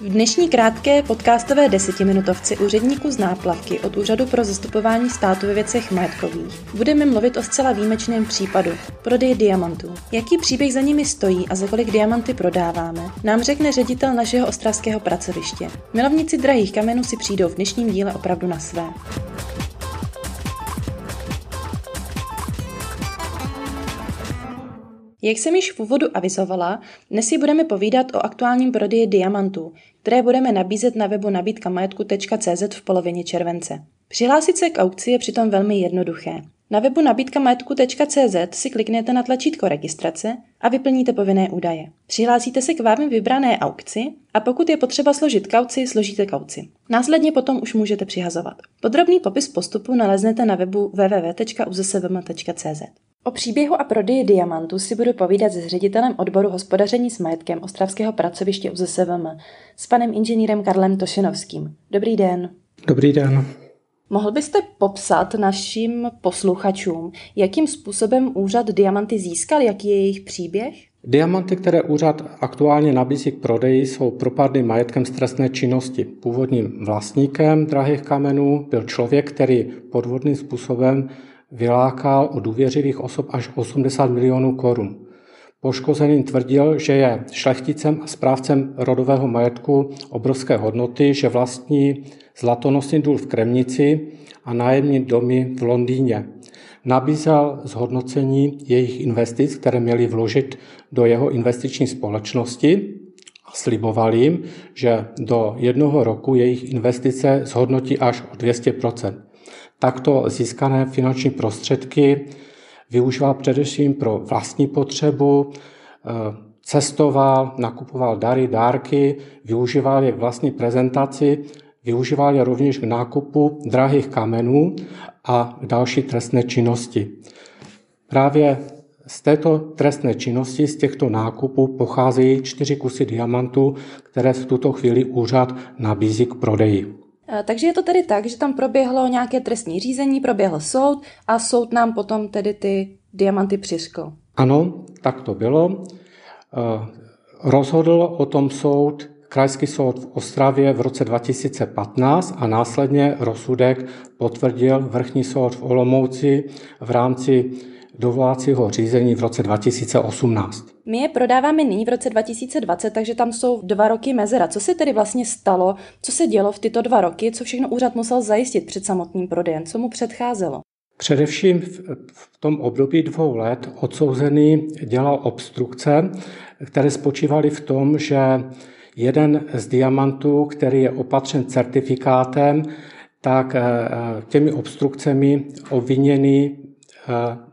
V dnešní krátké podcastové desetiminutovce úředníku z náplavky od Úřadu pro zastupování státu ve věcech majetkových budeme mluvit o zcela výjimečném případu prodeje diamantů. Jaký příběh za nimi stojí a za kolik diamanty prodáváme, nám řekne ředitel našeho ostravského pracoviště. Milovníci drahých kamenů si přijdou v dnešním díle opravdu na své. Jak jsem již v úvodu avizovala, dnes si budeme povídat o aktuálním prodeji diamantů, které budeme nabízet na webu nabídkamajetku.cz v polovině července. Přihlásit se k aukci je přitom velmi jednoduché. Na webu nabídkamajetku.cz si kliknete na tlačítko registrace a vyplníte povinné údaje. Přihlásíte se k vámi vybrané aukci a pokud je potřeba složit kauci, složíte kauci. Následně potom už můžete přihazovat. Podrobný popis postupu naleznete na webu www.uzsvm.cz. O příběhu a prodeji diamantů si budu povídat s ředitelem odboru hospodaření s majetkem Ostravského pracoviště UZSVM, s panem inženýrem Karlem Tošenovským. Dobrý den. Dobrý den. Mohl byste popsat našim posluchačům, jakým způsobem úřad diamanty získal, jaký je jejich příběh? Diamanty, které úřad aktuálně nabízí k prodeji, jsou propadly majetkem z trestné činnosti. Původním vlastníkem drahých kamenů byl člověk, který podvodným způsobem vylákal od důvěřivých osob až 80 milionů korun. Poškozený tvrdil, že je šlechticem a správcem rodového majetku obrovské hodnoty, že vlastní zlatonosný důl v Kremnici a nájemní domy v Londýně. Nabízel zhodnocení jejich investic, které měli vložit do jeho investiční společnosti a sliboval jim, že do jednoho roku jejich investice zhodnotí až o 200 Takto získané finanční prostředky využíval především pro vlastní potřebu, eh, cestoval, nakupoval dary, dárky, využíval je k vlastní prezentaci, využíval je rovněž k nákupu drahých kamenů a k další trestné činnosti. Právě z této trestné činnosti, z těchto nákupů pocházejí čtyři kusy diamantů, které v tuto chvíli úřad nabízí k prodeji. Eh, takže je to tedy tak, že tam proběhlo nějaké trestní řízení, proběhl soud a soud nám potom tedy ty diamanty přiškl. Ano, tak to bylo. Eh, rozhodl o tom soud Krajský soud v Ostravě v roce 2015 a následně rozsudek potvrdil Vrchní soud v Olomouci v rámci dovolacího řízení v roce 2018. My je prodáváme nyní v roce 2020, takže tam jsou dva roky mezera. Co se tedy vlastně stalo? Co se dělo v tyto dva roky? Co všechno úřad musel zajistit před samotným prodejem? Co mu předcházelo? Především v tom období dvou let odsouzený dělal obstrukce, které spočívaly v tom, že jeden z diamantů, který je opatřen certifikátem, tak eh, těmi obstrukcemi obviněný eh,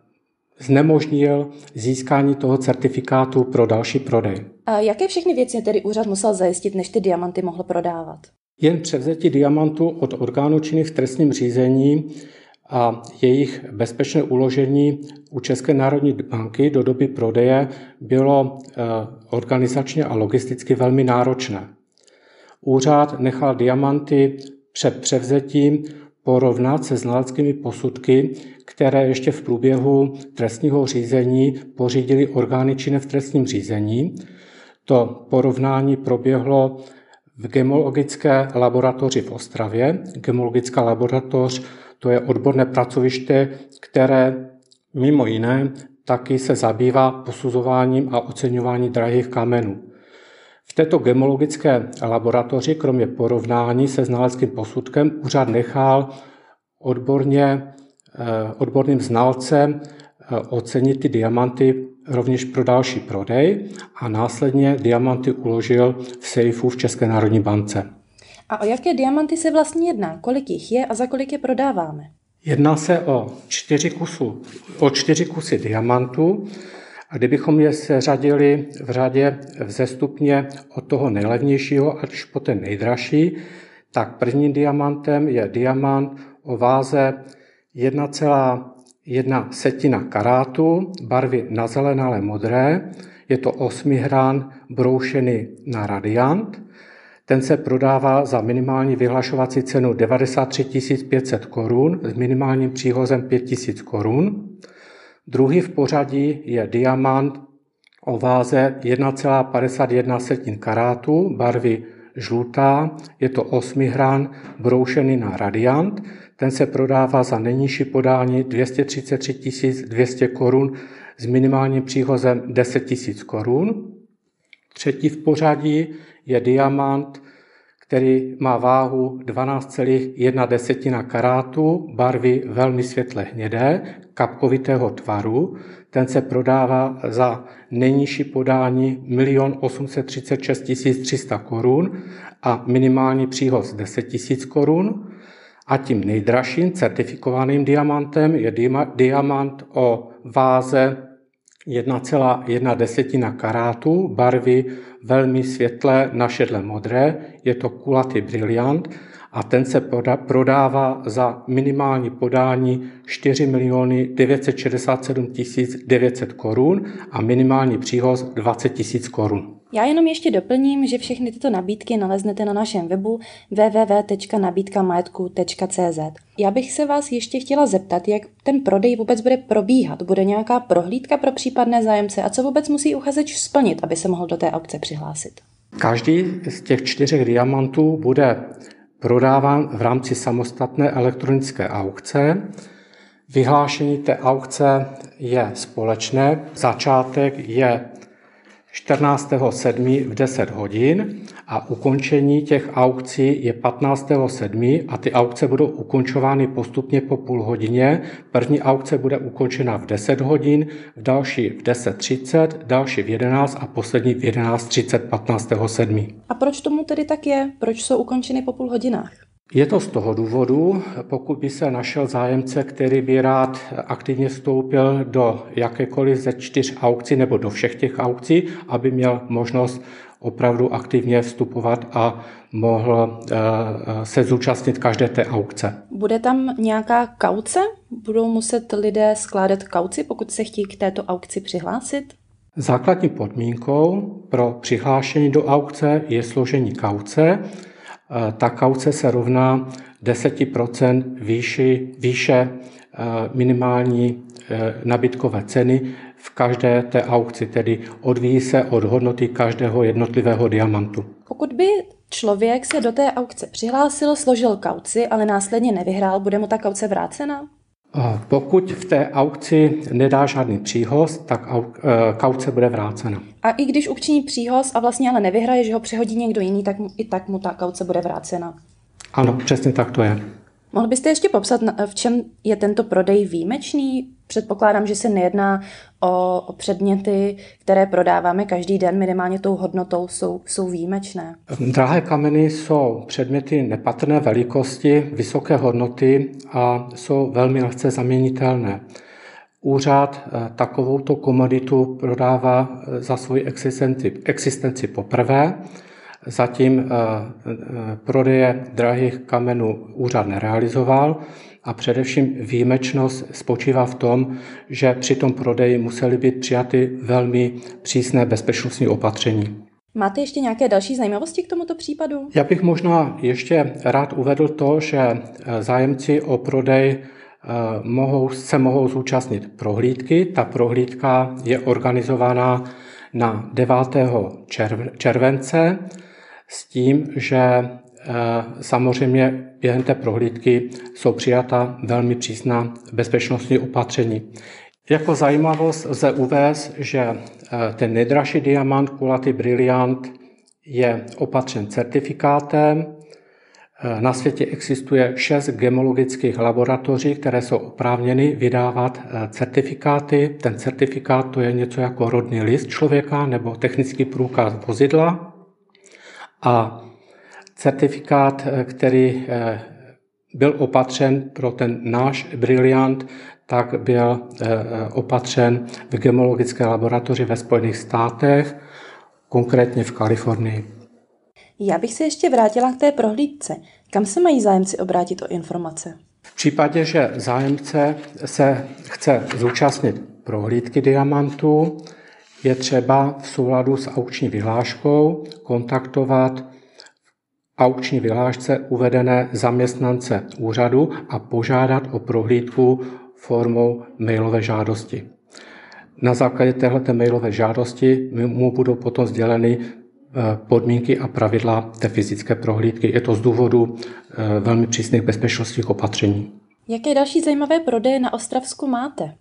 znemožnil získání toho certifikátu pro další prodej. A jaké všechny věci tedy úřad musel zajistit, než ty diamanty mohl prodávat? Jen převzetí diamantu od orgánů činných v trestním řízení a jejich bezpečné uložení u České národní banky do doby prodeje bylo eh, organizačně a logisticky velmi náročné. Úřad nechal diamanty před převzetím porovnat se znaleckými posudky, které ještě v průběhu trestního řízení pořídili orgány činné v trestním řízení. To porovnání proběhlo v gemologické laboratoři v Ostravě. Gemologická laboratoř to je odborné pracoviště, které mimo jiné taky se zabývá posuzováním a oceňováním drahých kamenů. V této gemologické laboratoři, kromě porovnání se znaleckým posudkem, úřad nechal odborně, odborným znalcem eh, ocenit ty diamanty rovněž pro další prodej a následně diamanty uložil v sejfu v České národní bance. A o jaké diamanty se vlastně jedná? Kolik jich je a za kolik je prodáváme? Jedná se o čtyři, kusu, o čtyři kusy diamantů a kdybychom je seřadili v řadě vzestupně od toho nejlevnějšího až po ten nejdražší, tak prvním diamantem je diamant o váze 1,1 setina karátu, barvy na zelené, ale modré. Je to osmihrán broušený na radiant. Ten se prodává za minimální vyhlašovací cenu 93 500 korun s minimálním příhozem 5 000 korun. Druhý v pořadí je diamant o váze 1,51 karátu barvy žlutá, je to 8 hran broušený na radiant, ten se prodává za nejnižší podání 233 200 korun s minimálním příhozem 10 000 korun. Třetí v pořadí je diamant, který má váhu 12,1 karátu, barvy velmi světle hnědé, kapkovitého tvaru. Ten se prodává za nejnižší podání 1 836 300 korun a minimální příhoz 10 000 korun. A tím nejdražším certifikovaným diamantem je diamant o váze 1,1 desetina karátu, barvy velmi světlé na šedle modré, je to kulatý briliant a ten se prodává za minimální podání 4 miliony 967 900 korun a minimální příhoz 20 000 korun. Já jenom ještě doplním, že všechny tyto nabídky naleznete na našem webu www.nabídkamajetku.cz. Já bych se vás ještě chtěla zeptat, jak ten prodej vůbec bude probíhat. Bude nějaká prohlídka pro případné zájemce a co vůbec musí uchazeč splnit, aby se mohl do té aukce přihlásit? Každý z těch čtyřech diamantů bude prodáván v rámci samostatné elektronické aukce. Vyhlášení té aukce je společné. Začátek je 14.7. v 10 hodin a ukončení těch aukcí je 15.7. a ty aukce budou ukončovány postupně po půl hodině. První aukce bude ukončena v 10 hodin, v další v 10.30, další v 11 a poslední v 11.30 15.7. A proč tomu tedy tak je? Proč jsou ukončeny po půl hodinách? Je to z toho důvodu, pokud by se našel zájemce, který by rád aktivně vstoupil do jakékoliv ze čtyř aukcí nebo do všech těch aukcí, aby měl možnost opravdu aktivně vstupovat a mohl eh, se zúčastnit každé té aukce. Bude tam nějaká kauce? Budou muset lidé skládat kauci, pokud se chtějí k této aukci přihlásit? Základní podmínkou pro přihlášení do aukce je složení kauce, Eh, ta kauce se rovná 10% výši, výše eh, minimální eh, nabytkové ceny v každé té aukci, tedy odvíjí se od hodnoty každého jednotlivého diamantu. Pokud by člověk se do té aukce přihlásil, složil kauci, ale následně nevyhrál, bude mu ta kauce vrácena? Pokud v té aukci nedá žádný příhoz, tak kauce bude vrácena. A i když učiní příhoz a vlastně ale nevyhraje, že ho přehodí někdo jiný, tak i tak mu ta kauce bude vrácena. Ano, přesně tak to je. Mohl byste ještě popsat, v čem je tento prodej výjimečný? Předpokládám, že se nejedná o, předměty, které prodáváme každý den, minimálně tou hodnotou jsou, jsou výjimečné. Drahé kameny jsou předměty nepatrné velikosti, vysoké hodnoty a jsou velmi lehce zaměnitelné. Úřad eh, takovouto komoditu prodává eh, za svoji existenci, existenci poprvé. Zatím eh, prodeje drahých kamenů úřad nerealizoval a především výjimečnost spočívá v tom, že při tom prodeji musely být přijaty velmi přísné bezpečnostní opatření. Máte ještě nějaké další zajímavosti k tomuto případu? Já bych možná ještě rád uvedl to, že zájemci o prodej Eh, mohou, se mohou zúčastnit prohlídky. Ta prohlídka je organizovaná na 9. července s tím, že eh, samozřejmě během té prohlídky jsou přijata velmi přísná bezpečnostní opatření. Jako zajímavost lze uvést, že eh, ten nejdražší diamant, kulatý briliant, je opatřen certifikátem, Eh, na světě existuje šest gemologických laboratoří, které jsou oprávněny vydávat certifikáty. Ten certifikát to je něco jako rodný list člověka nebo technický průkaz vozidla. A certifikát, eh, který byl opatřen pro ten náš briliant, tak byl opatřen v gemologické laboratoři ve Spojených státech, konkrétně v Kalifornii. Já bych se ještě vrátila k té prohlídce. Kam se mají zájemci obrátit o informace? V případě, že zájemce se chce zúčastnit prohlídky diamantů, je třeba v souladu s aukční vyhláškou kontaktovat aukční vyhlášce uvedené zaměstnance úřadu a požádat o prohlídku formou mailové žádosti. Na základě této mailové žádosti mu budou potom sděleny podmínky a pravidla té fyzické prohlídky. Je to z důvodu eh, velmi přísných bezpečnostních opatření. Jaké další zajímavé prodeje na Ostravsku máte?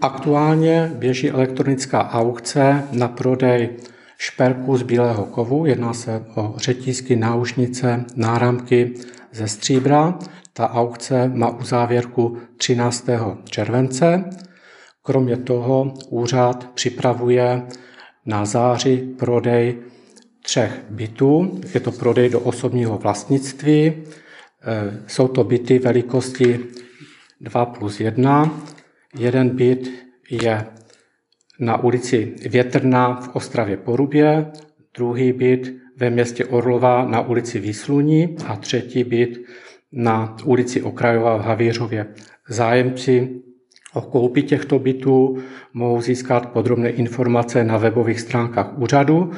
Aktuálně běží elektronická aukce na prodej šperků z bílého kovu. Jedná se o řetízky, náušnice, náramky ze stříbra. Ta aukce má uzávěrku 13. července. Kromě toho úřad připravuje na září prodej třech bytů. Je to prodej do osobního vlastnictví. E, jsou to byty velikosti 2 plus 1. Jeden byt je na ulici Větrná v Ostravě Porubě, druhý byt ve městě Orlova na ulici Výsluní a třetí byt na ulici Okrajová v Havířově. Zájemci o koupi těchto bytů mohou získat podrobné informace na webových stránkách úřadu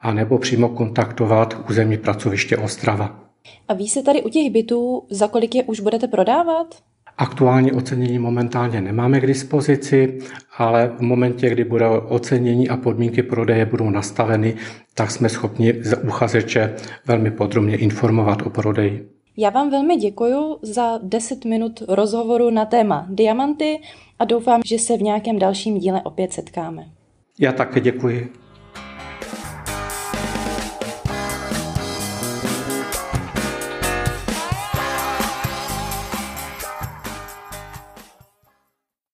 a nebo přímo kontaktovat územní pracoviště Ostrava. A ví se tady u těch bytů, za kolik je už budete prodávat? Aktuální ocenění momentálně nemáme k dispozici, ale v momentě, kdy bude ocenění a podmínky prodeje budou nastaveny, tak jsme schopni za uchazeče velmi podrobně informovat o prodeji. Já vám velmi děkuji za 10 minut rozhovoru na téma diamanty a doufám, že se v nějakém dalším díle opět setkáme. Já také děkuji.